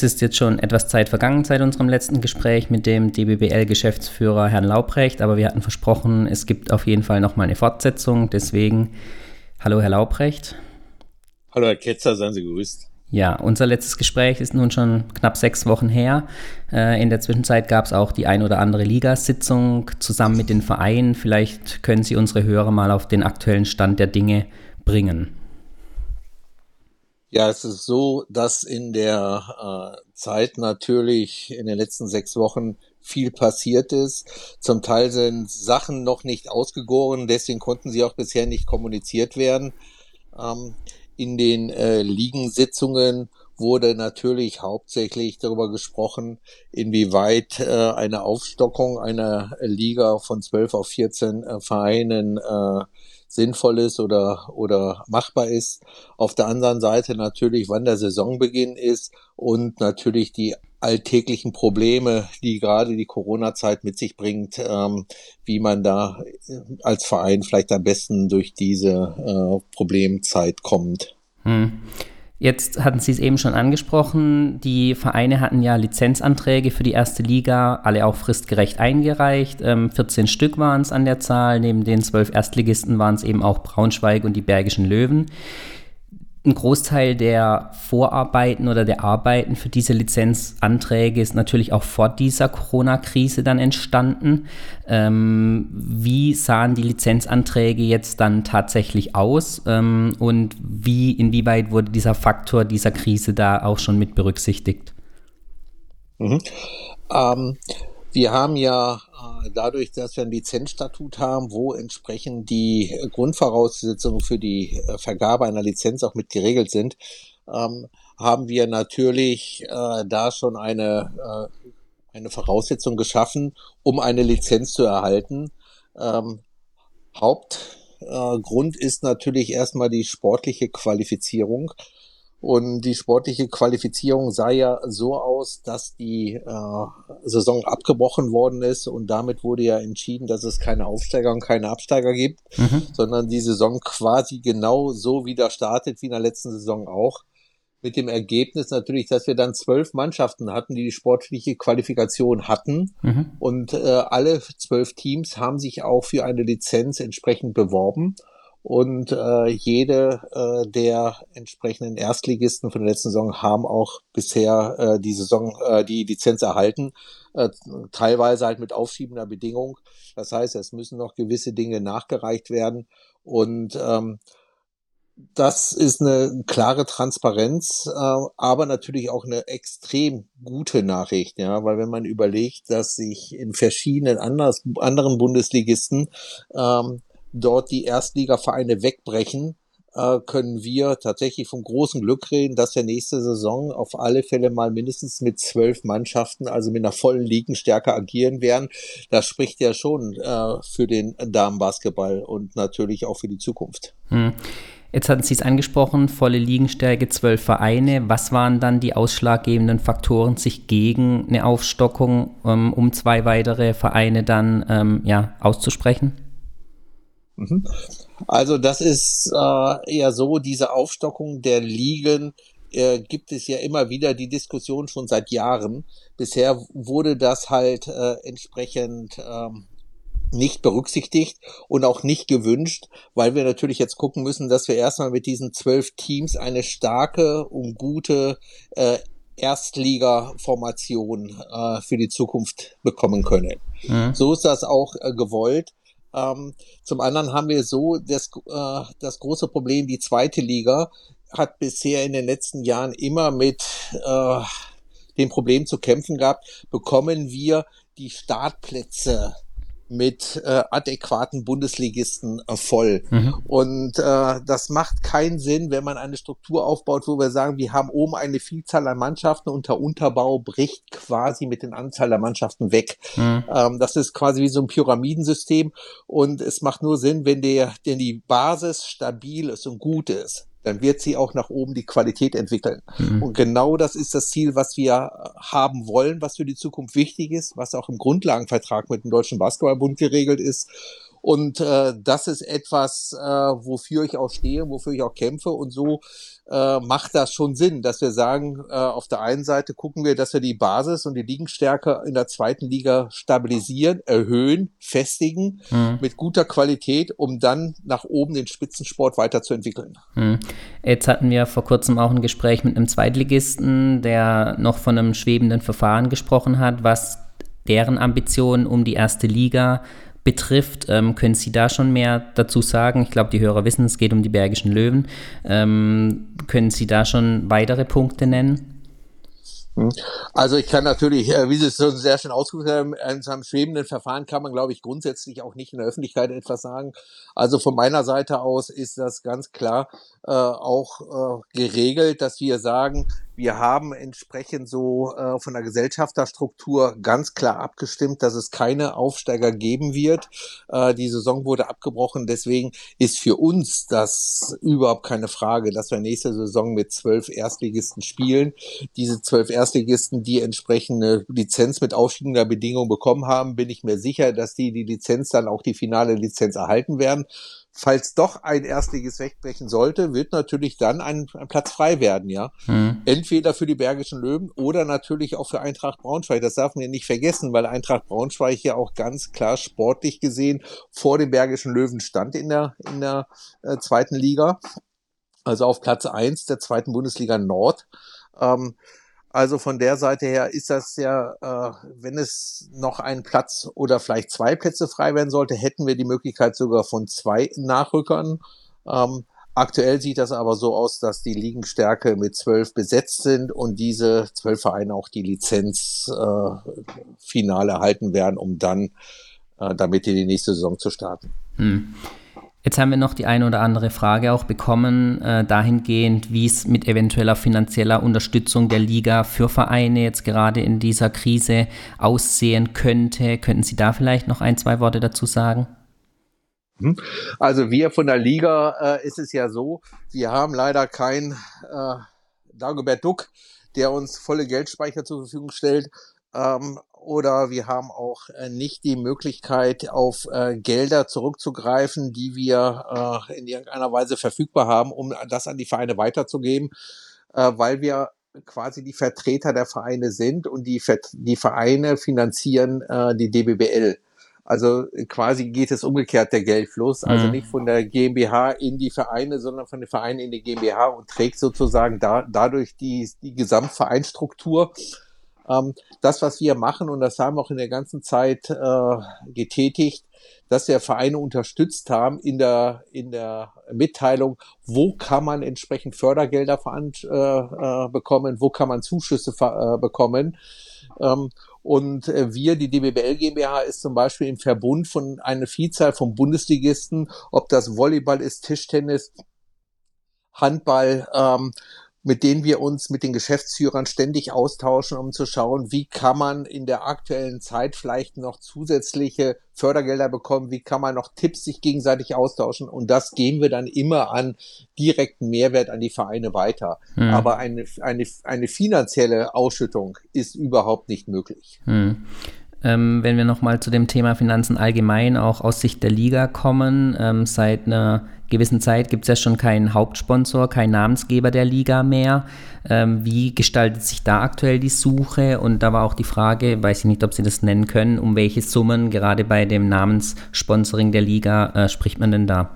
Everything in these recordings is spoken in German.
Es ist jetzt schon etwas Zeit vergangen seit unserem letzten Gespräch mit dem DBBL-Geschäftsführer Herrn Laubrecht, aber wir hatten versprochen, es gibt auf jeden Fall nochmal eine Fortsetzung. Deswegen, hallo Herr Laubrecht. Hallo Herr Ketzer, seien Sie gegrüßt. Ja, unser letztes Gespräch ist nun schon knapp sechs Wochen her. Äh, in der Zwischenzeit gab es auch die ein oder andere Ligasitzung zusammen mit den Vereinen. Vielleicht können Sie unsere Hörer mal auf den aktuellen Stand der Dinge bringen. Ja, es ist so, dass in der äh, Zeit natürlich in den letzten sechs Wochen viel passiert ist. Zum Teil sind Sachen noch nicht ausgegoren, deswegen konnten sie auch bisher nicht kommuniziert werden. Ähm, in den äh, Ligensitzungen wurde natürlich hauptsächlich darüber gesprochen, inwieweit äh, eine Aufstockung einer Liga von 12 auf 14 äh, Vereinen äh, sinnvoll ist oder, oder machbar ist. Auf der anderen Seite natürlich, wann der Saisonbeginn ist und natürlich die alltäglichen Probleme, die gerade die Corona-Zeit mit sich bringt, ähm, wie man da als Verein vielleicht am besten durch diese äh, Problemzeit kommt. Hm. Jetzt hatten Sie es eben schon angesprochen, die Vereine hatten ja Lizenzanträge für die erste Liga, alle auch fristgerecht eingereicht. Ähm, 14 Stück waren es an der Zahl, neben den zwölf Erstligisten waren es eben auch Braunschweig und die Bergischen Löwen ein Großteil der Vorarbeiten oder der Arbeiten für diese Lizenzanträge ist natürlich auch vor dieser Corona-Krise dann entstanden. Ähm, wie sahen die Lizenzanträge jetzt dann tatsächlich aus ähm, und wie, inwieweit wurde dieser Faktor dieser Krise da auch schon mit berücksichtigt? Mhm. Ähm, wir haben ja dadurch, dass wir ein Lizenzstatut haben, wo entsprechend die Grundvoraussetzungen für die äh, Vergabe einer Lizenz auch mit geregelt sind, ähm, haben wir natürlich äh, da schon eine, äh, eine Voraussetzung geschaffen, um eine Lizenz zu erhalten. Ähm, Hauptgrund äh, ist natürlich erstmal die sportliche Qualifizierung. Und die sportliche Qualifizierung sah ja so aus, dass die äh, Saison abgebrochen worden ist und damit wurde ja entschieden, dass es keine Aufsteiger und keine Absteiger gibt, mhm. sondern die Saison quasi genau so wieder startet wie in der letzten Saison auch. Mit dem Ergebnis natürlich, dass wir dann zwölf Mannschaften hatten, die die sportliche Qualifikation hatten. Mhm. Und äh, alle zwölf Teams haben sich auch für eine Lizenz entsprechend beworben. Und äh, jede äh, der entsprechenden Erstligisten von der letzten Saison haben auch bisher äh, die Saison, äh, die Lizenz erhalten, äh, teilweise halt mit aufschiebender Bedingung. Das heißt, es müssen noch gewisse Dinge nachgereicht werden. Und ähm, das ist eine klare Transparenz, äh, aber natürlich auch eine extrem gute Nachricht, ja, weil wenn man überlegt, dass sich in verschiedenen anders, anderen Bundesligisten ähm, dort die Erstligavereine wegbrechen, äh, können wir tatsächlich vom großen Glück reden, dass der nächste Saison auf alle Fälle mal mindestens mit zwölf Mannschaften, also mit einer vollen Ligenstärke agieren werden. Das spricht ja schon äh, für den Damenbasketball und natürlich auch für die Zukunft. Hm. Jetzt hatten Sie es angesprochen, volle Liegenstärke, zwölf Vereine. Was waren dann die ausschlaggebenden Faktoren, sich gegen eine Aufstockung, ähm, um zwei weitere Vereine dann ähm, ja, auszusprechen? Mhm. Also das ist äh, eher so, diese Aufstockung der Ligen äh, gibt es ja immer wieder die Diskussion schon seit Jahren. Bisher wurde das halt äh, entsprechend ähm, nicht berücksichtigt und auch nicht gewünscht, weil wir natürlich jetzt gucken müssen, dass wir erstmal mit diesen zwölf Teams eine starke und gute äh, Erstliga-Formation äh, für die Zukunft bekommen können. Mhm. So ist das auch äh, gewollt. Ähm, zum anderen haben wir so das, äh, das große Problem, die zweite Liga hat bisher in den letzten Jahren immer mit äh, dem Problem zu kämpfen gehabt, bekommen wir die Startplätze mit äh, adäquaten Bundesligisten äh, voll. Mhm. Und äh, das macht keinen Sinn, wenn man eine Struktur aufbaut, wo wir sagen, wir haben oben eine Vielzahl an Mannschaften und der Unterbau bricht quasi mit den Anzahl der Mannschaften weg. Mhm. Ähm, das ist quasi wie so ein Pyramidensystem und es macht nur Sinn, wenn der, denn die Basis stabil ist und gut ist dann wird sie auch nach oben die Qualität entwickeln. Mhm. Und genau das ist das Ziel, was wir haben wollen, was für die Zukunft wichtig ist, was auch im Grundlagenvertrag mit dem Deutschen Basketballbund geregelt ist. Und äh, das ist etwas, äh, wofür ich auch stehe, wofür ich auch kämpfe. Und so äh, macht das schon Sinn, dass wir sagen, äh, auf der einen Seite gucken wir, dass wir die Basis und die Liegenstärke in der zweiten Liga stabilisieren, erhöhen, festigen mhm. mit guter Qualität, um dann nach oben den Spitzensport weiterzuentwickeln. Mhm. Jetzt hatten wir vor kurzem auch ein Gespräch mit einem Zweitligisten, der noch von einem schwebenden Verfahren gesprochen hat, was deren Ambitionen um die erste Liga betrifft. Ähm, können Sie da schon mehr dazu sagen? Ich glaube, die Hörer wissen, es geht um die Bergischen Löwen. Ähm, können Sie da schon weitere Punkte nennen? Hm. Also ich kann natürlich, äh, wie Sie es so sehr schön ausgeführt haben, in einem schwebenden Verfahren kann man, glaube ich, grundsätzlich auch nicht in der Öffentlichkeit etwas sagen. Also von meiner Seite aus ist das ganz klar äh, auch äh, geregelt, dass wir sagen, wir haben entsprechend so äh, von der Gesellschafterstruktur ganz klar abgestimmt, dass es keine Aufsteiger geben wird. Äh, die Saison wurde abgebrochen. Deswegen ist für uns das überhaupt keine Frage, dass wir nächste Saison mit zwölf Erstligisten spielen. Diese zwölf Erstligisten, die entsprechende Lizenz mit aufstiegender Bedingung bekommen haben, bin ich mir sicher, dass die die Lizenz dann auch die finale Lizenz erhalten werden. Falls doch ein Erstliges wegbrechen sollte, wird natürlich dann ein, ein Platz frei werden, ja. Mhm. Entweder für die Bergischen Löwen oder natürlich auch für Eintracht Braunschweig. Das darf man ja nicht vergessen, weil Eintracht Braunschweig ja auch ganz klar sportlich gesehen vor den Bergischen Löwen stand in der, in der äh, zweiten Liga. Also auf Platz eins der zweiten Bundesliga Nord. Ähm, also von der Seite her ist das ja, äh, wenn es noch einen Platz oder vielleicht zwei Plätze frei werden sollte, hätten wir die Möglichkeit sogar von zwei Nachrückern. Ähm, aktuell sieht das aber so aus, dass die Ligenstärke mit zwölf besetzt sind und diese zwölf Vereine auch die Lizenz äh, final erhalten werden, um dann äh, damit in die nächste Saison zu starten. Hm. Jetzt haben wir noch die eine oder andere Frage auch bekommen, äh, dahingehend, wie es mit eventueller finanzieller Unterstützung der Liga für Vereine jetzt gerade in dieser Krise aussehen könnte. Könnten Sie da vielleicht noch ein, zwei Worte dazu sagen? Hm. Also wir von der Liga äh, ist es ja so, wir haben leider kein äh, Dagobert Duck, der uns volle Geldspeicher zur Verfügung stellt. Ähm, oder wir haben auch äh, nicht die Möglichkeit, auf äh, Gelder zurückzugreifen, die wir äh, in irgendeiner Weise verfügbar haben, um das an die Vereine weiterzugeben, äh, weil wir quasi die Vertreter der Vereine sind und die, die Vereine finanzieren äh, die DBBL. Also quasi geht es umgekehrt der Geldfluss, also mhm. nicht von der GmbH in die Vereine, sondern von den Vereinen in die GmbH und trägt sozusagen da, dadurch die, die Gesamtvereinstruktur ähm, das, was wir machen, und das haben wir auch in der ganzen Zeit äh, getätigt, dass wir Vereine unterstützt haben in der, in der Mitteilung, wo kann man entsprechend Fördergelder äh, äh, bekommen, wo kann man Zuschüsse äh, bekommen. Ähm, und äh, wir, die DBBL GmbH, ist zum Beispiel im Verbund von einer Vielzahl von Bundesligisten, ob das Volleyball ist, Tischtennis, Handball, ähm, mit denen wir uns mit den Geschäftsführern ständig austauschen, um zu schauen, wie kann man in der aktuellen Zeit vielleicht noch zusätzliche Fördergelder bekommen, wie kann man noch Tipps sich gegenseitig austauschen und das geben wir dann immer an direkten Mehrwert an die Vereine weiter. Hm. Aber eine, eine, eine finanzielle Ausschüttung ist überhaupt nicht möglich. Hm. Ähm, wenn wir nochmal zu dem Thema Finanzen allgemein auch aus Sicht der Liga kommen, ähm, seit einer gewissen Zeit gibt es ja schon keinen Hauptsponsor, keinen Namensgeber der Liga mehr. Ähm, wie gestaltet sich da aktuell die Suche? Und da war auch die Frage, weiß ich nicht, ob Sie das nennen können, um welche Summen gerade bei dem Namenssponsoring der Liga äh, spricht man denn da?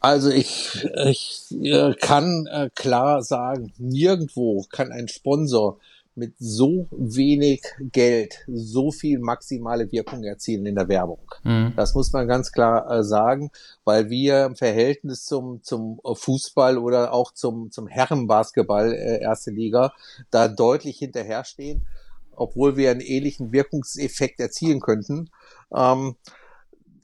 Also ich, ich äh, kann äh, klar sagen, nirgendwo kann ein Sponsor mit so wenig Geld so viel maximale Wirkung erzielen in der Werbung. Mhm. Das muss man ganz klar äh, sagen, weil wir im Verhältnis zum, zum Fußball oder auch zum, zum Herrenbasketball äh, erste Liga da deutlich hinterherstehen, obwohl wir einen ähnlichen Wirkungseffekt erzielen könnten. Ähm,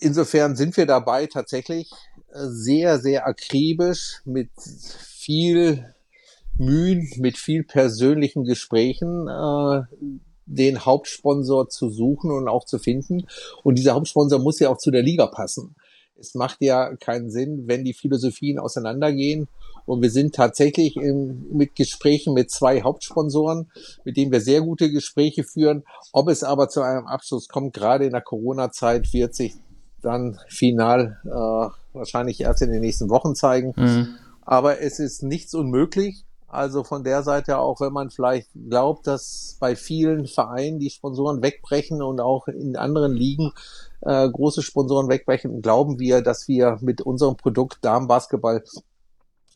insofern sind wir dabei tatsächlich äh, sehr, sehr akribisch mit viel Mühen, mit viel persönlichen Gesprächen, äh, den Hauptsponsor zu suchen und auch zu finden. Und dieser Hauptsponsor muss ja auch zu der Liga passen. Es macht ja keinen Sinn, wenn die Philosophien auseinandergehen. Und wir sind tatsächlich in, mit Gesprächen mit zwei Hauptsponsoren, mit denen wir sehr gute Gespräche führen. Ob es aber zu einem Abschluss kommt, gerade in der Corona-Zeit, wird sich dann final äh, wahrscheinlich erst in den nächsten Wochen zeigen. Mhm. Aber es ist nichts unmöglich. Also von der Seite auch, wenn man vielleicht glaubt, dass bei vielen Vereinen die Sponsoren wegbrechen und auch in anderen Ligen äh, große Sponsoren wegbrechen, glauben wir, dass wir mit unserem Produkt Damenbasketball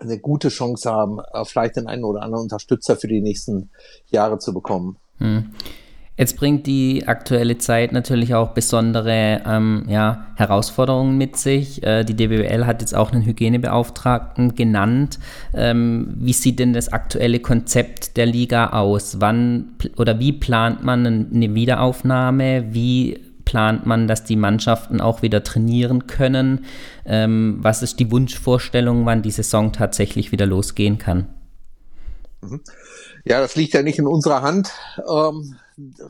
eine gute Chance haben, äh, vielleicht den einen oder anderen Unterstützer für die nächsten Jahre zu bekommen. Hm. Jetzt bringt die aktuelle Zeit natürlich auch besondere ähm, ja, Herausforderungen mit sich. Äh, die DBWL hat jetzt auch einen Hygienebeauftragten genannt. Ähm, wie sieht denn das aktuelle Konzept der Liga aus? Wann oder wie plant man eine Wiederaufnahme? Wie plant man, dass die Mannschaften auch wieder trainieren können? Ähm, was ist die Wunschvorstellung, wann die Saison tatsächlich wieder losgehen kann? Mhm. Ja, das liegt ja nicht in unserer Hand, ähm,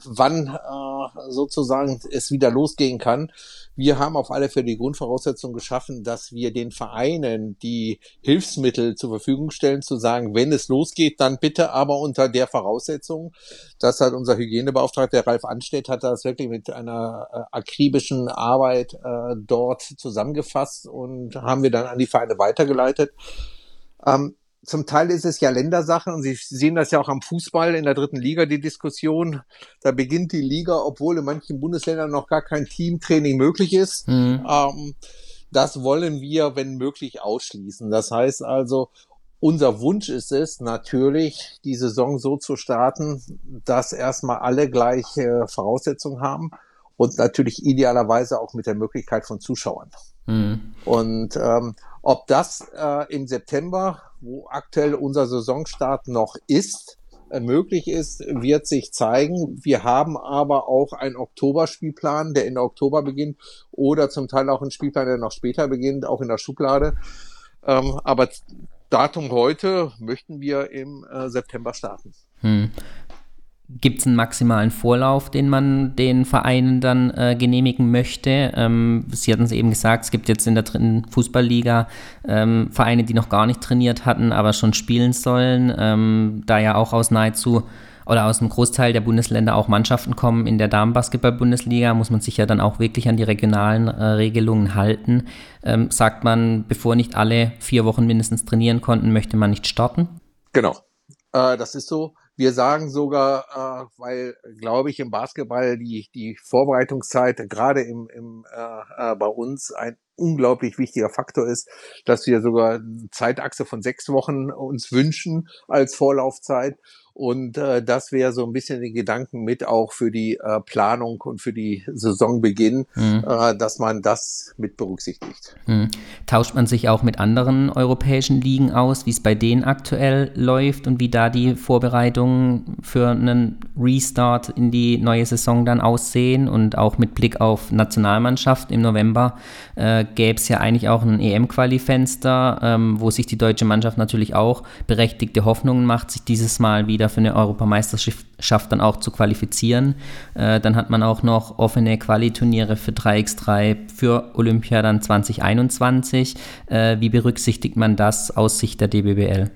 wann äh, sozusagen es wieder losgehen kann. Wir haben auf alle Fälle die Grundvoraussetzung geschaffen, dass wir den Vereinen die Hilfsmittel zur Verfügung stellen, zu sagen, wenn es losgeht, dann bitte aber unter der Voraussetzung. Das hat unser Hygienebeauftragter, Ralf Anstedt, hat das wirklich mit einer äh, akribischen Arbeit äh, dort zusammengefasst und haben wir dann an die Vereine weitergeleitet. Ähm, zum Teil ist es ja Ländersache und Sie sehen das ja auch am Fußball in der dritten Liga, die Diskussion. Da beginnt die Liga, obwohl in manchen Bundesländern noch gar kein Teamtraining möglich ist. Mhm. Ähm, das wollen wir, wenn möglich, ausschließen. Das heißt also, unser Wunsch ist es natürlich, die Saison so zu starten, dass erstmal alle gleiche Voraussetzungen haben und natürlich idealerweise auch mit der Möglichkeit von Zuschauern. Mhm. Und ähm, ob das äh, im September, wo aktuell unser Saisonstart noch ist, äh, möglich ist, wird sich zeigen. Wir haben aber auch einen Oktoberspielplan, der in Oktober beginnt, oder zum Teil auch einen Spielplan, der noch später beginnt, auch in der Schublade. Ähm, aber Datum heute möchten wir im äh, September starten. Hm. Gibt es einen maximalen Vorlauf, den man den Vereinen dann äh, genehmigen möchte? Ähm, Sie hatten es eben gesagt, es gibt jetzt in der dritten Fußballliga ähm, Vereine, die noch gar nicht trainiert hatten, aber schon spielen sollen, ähm, da ja auch aus nahezu oder aus einem Großteil der Bundesländer auch Mannschaften kommen in der Damenbasketball-Bundesliga, muss man sich ja dann auch wirklich an die regionalen äh, Regelungen halten. Ähm, sagt man, bevor nicht alle vier Wochen mindestens trainieren konnten, möchte man nicht starten? Genau, äh, das ist so. Wir sagen sogar, äh, weil, glaube ich, im Basketball die, die Vorbereitungszeit gerade im, im, äh, äh, bei uns ein unglaublich wichtiger Faktor ist, dass wir sogar eine Zeitachse von sechs Wochen uns wünschen als Vorlaufzeit und äh, das wäre so ein bisschen den Gedanken mit auch für die äh, Planung und für die Saisonbeginn, mhm. äh, dass man das mit berücksichtigt. Mhm. Tauscht man sich auch mit anderen europäischen Ligen aus, wie es bei denen aktuell läuft und wie da die Vorbereitungen für einen Restart in die neue Saison dann aussehen und auch mit Blick auf Nationalmannschaft im November äh, gäbe es ja eigentlich auch ein EM-Quali-Fenster, ähm, wo sich die deutsche Mannschaft natürlich auch berechtigte Hoffnungen macht, sich dieses Mal wieder für eine Europameisterschaft dann auch zu qualifizieren. Äh, dann hat man auch noch offene Qualiturniere für 3x3 für Olympia dann 2021. Äh, wie berücksichtigt man das aus Sicht der DBBL?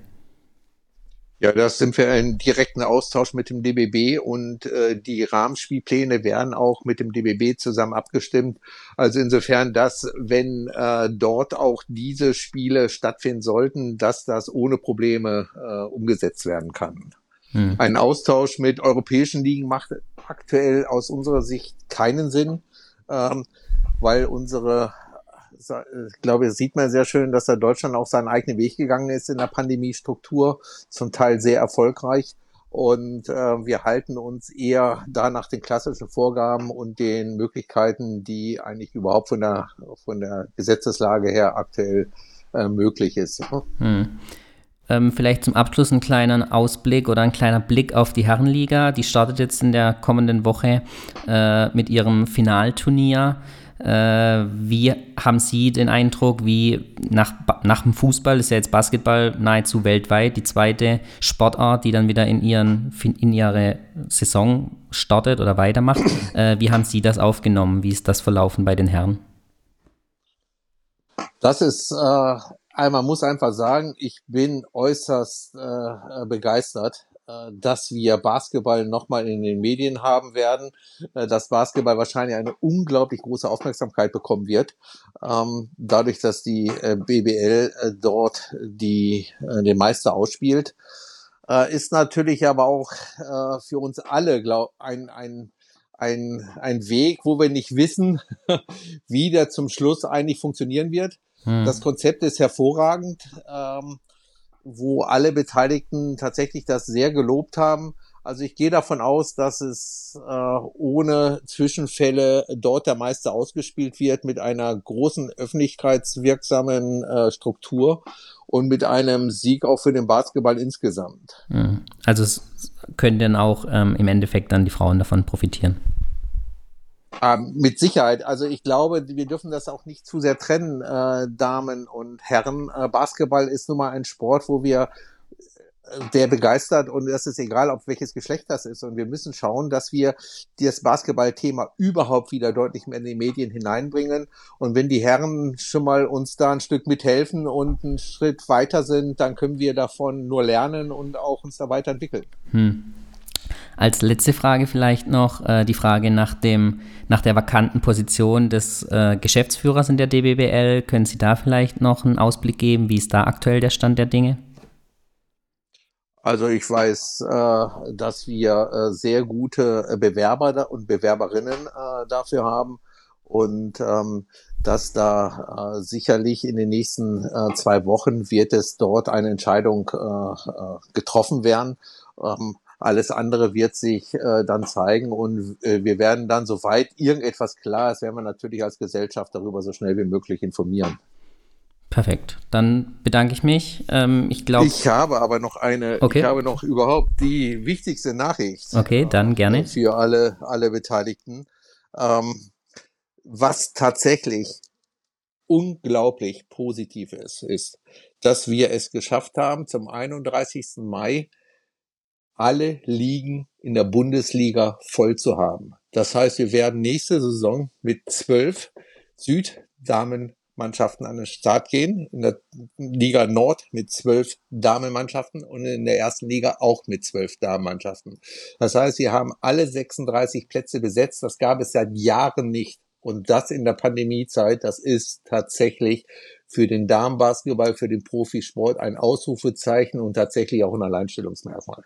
Ja, das sind wir in direkten Austausch mit dem DBB und äh, die Rahmenspielpläne werden auch mit dem DBB zusammen abgestimmt. Also insofern, dass wenn äh, dort auch diese Spiele stattfinden sollten, dass das ohne Probleme äh, umgesetzt werden kann. Hm. Ein Austausch mit europäischen Ligen macht aktuell aus unserer Sicht keinen Sinn, ähm, weil unsere, ich glaube, sieht man sehr schön, dass da Deutschland auch seinen eigenen Weg gegangen ist in der Pandemiestruktur, zum Teil sehr erfolgreich. Und äh, wir halten uns eher da nach den klassischen Vorgaben und den Möglichkeiten, die eigentlich überhaupt von der, von der Gesetzeslage her aktuell äh, möglich ist. Hm. Ähm, vielleicht zum Abschluss einen kleinen Ausblick oder ein kleiner Blick auf die Herrenliga. Die startet jetzt in der kommenden Woche äh, mit ihrem Finalturnier. Äh, wie haben Sie den Eindruck, wie nach, nach dem Fußball ist ja jetzt Basketball nahezu weltweit die zweite Sportart, die dann wieder in, ihren, in ihre Saison startet oder weitermacht. Äh, wie haben Sie das aufgenommen? Wie ist das verlaufen bei den Herren? Das ist äh, man muss einfach sagen, ich bin äußerst äh, begeistert äh, dass wir Basketball nochmal in den Medien haben werden, äh, dass Basketball wahrscheinlich eine unglaublich große Aufmerksamkeit bekommen wird, ähm, dadurch, dass die äh, BBL dort die, den Meister ausspielt. Ist natürlich aber auch für uns alle glaub, ein, ein, ein, ein Weg, wo wir nicht wissen, wie der zum Schluss eigentlich funktionieren wird. Hm. Das Konzept ist hervorragend. Ähm, wo alle Beteiligten tatsächlich das sehr gelobt haben. Also ich gehe davon aus, dass es äh, ohne Zwischenfälle dort der Meister ausgespielt wird mit einer großen öffentlichkeitswirksamen äh, Struktur und mit einem Sieg auch für den Basketball insgesamt. Hm. Also es können dann auch ähm, im Endeffekt dann die Frauen davon profitieren. Ähm, mit Sicherheit. Also ich glaube, wir dürfen das auch nicht zu sehr trennen, äh, Damen und Herren. Äh, Basketball ist nun mal ein Sport, wo wir äh, der begeistert und das ist egal, ob welches Geschlecht das ist. Und wir müssen schauen, dass wir das Basketballthema überhaupt wieder deutlich mehr in die Medien hineinbringen. Und wenn die Herren schon mal uns da ein Stück mithelfen und einen Schritt weiter sind, dann können wir davon nur lernen und auch uns da weiterentwickeln. Hm. Als letzte Frage vielleicht noch äh, die Frage nach, dem, nach der vakanten Position des äh, Geschäftsführers in der DBBL. Können Sie da vielleicht noch einen Ausblick geben? Wie ist da aktuell der Stand der Dinge? Also ich weiß, äh, dass wir äh, sehr gute äh, Bewerber und Bewerberinnen äh, dafür haben und ähm, dass da äh, sicherlich in den nächsten äh, zwei Wochen wird es dort eine Entscheidung äh, äh getroffen werden. Ähm, alles andere wird sich äh, dann zeigen und äh, wir werden dann, soweit irgendetwas klar ist, werden wir natürlich als Gesellschaft darüber so schnell wie möglich informieren. Perfekt. Dann bedanke ich mich. Ähm, ich glaube. Ich habe aber noch eine, okay. ich habe noch überhaupt die wichtigste Nachricht. Okay, dann gerne. Äh, für alle, alle Beteiligten. Ähm, was tatsächlich unglaublich positiv ist, ist, dass wir es geschafft haben, zum 31. Mai alle Ligen in der Bundesliga voll zu haben. Das heißt, wir werden nächste Saison mit zwölf Süddamenmannschaften an den Start gehen, in der Liga Nord mit zwölf Damenmannschaften und in der ersten Liga auch mit zwölf Damenmannschaften. Das heißt, wir haben alle 36 Plätze besetzt. Das gab es seit Jahren nicht. Und das in der Pandemiezeit, das ist tatsächlich für den Damenbasketball, für den Profisport ein Ausrufezeichen und tatsächlich auch ein Alleinstellungsmerkmal.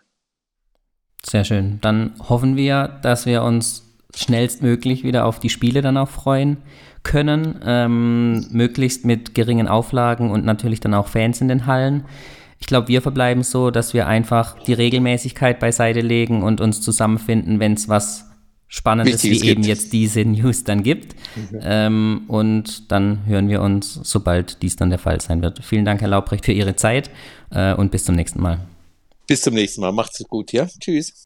Sehr schön. Dann hoffen wir, dass wir uns schnellstmöglich wieder auf die Spiele dann auch freuen können. Ähm, möglichst mit geringen Auflagen und natürlich dann auch Fans in den Hallen. Ich glaube, wir verbleiben so, dass wir einfach die Regelmäßigkeit beiseite legen und uns zusammenfinden, wenn es was Spannendes Wichtiges wie eben jetzt diese News dann gibt. Mhm. Ähm, und dann hören wir uns, sobald dies dann der Fall sein wird. Vielen Dank, Herr Laubrecht, für Ihre Zeit äh, und bis zum nächsten Mal. Bis zum nächsten Mal. Macht's gut, ja? Tschüss.